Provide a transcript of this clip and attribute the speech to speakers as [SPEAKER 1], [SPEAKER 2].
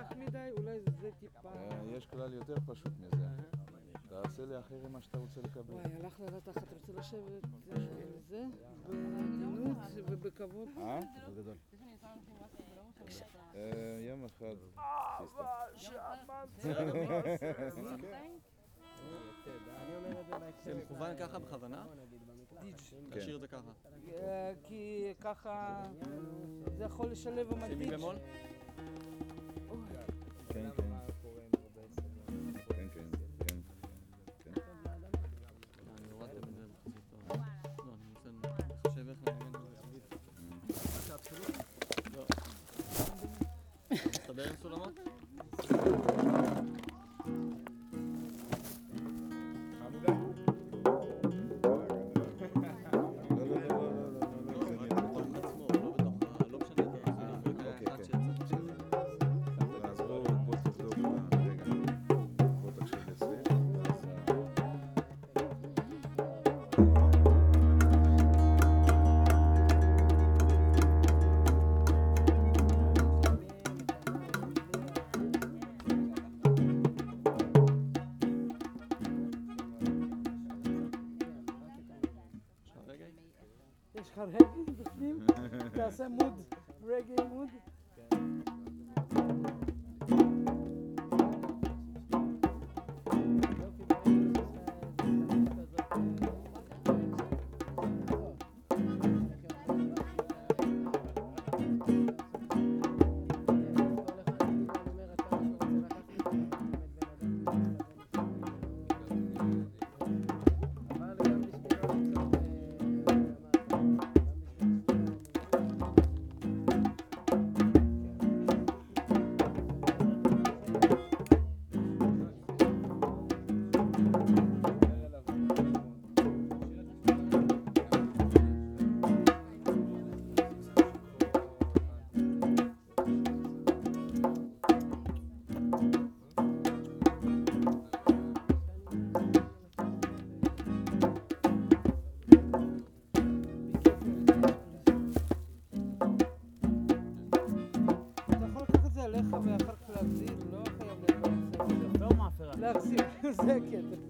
[SPEAKER 1] רך מדי, אולי זה טיפה...
[SPEAKER 2] אה, יש כלל יותר פשוט מזה. תעשה לאחר מה שאתה רוצה לקבל.
[SPEAKER 1] וואי, הלך לה לתחת, רוצה לשבת אה, זה, בעדינות ובכבוד.
[SPEAKER 2] אה? אה, יום אחד.
[SPEAKER 3] זה מכוון ככה בכוונה? תשאיר את זה ככה.
[SPEAKER 1] כי ככה זה יכול לשלב עם
[SPEAKER 3] יש לך רגע
[SPEAKER 1] בפנים? תעשה מוד, רגע מוד.
[SPEAKER 2] 새끼들.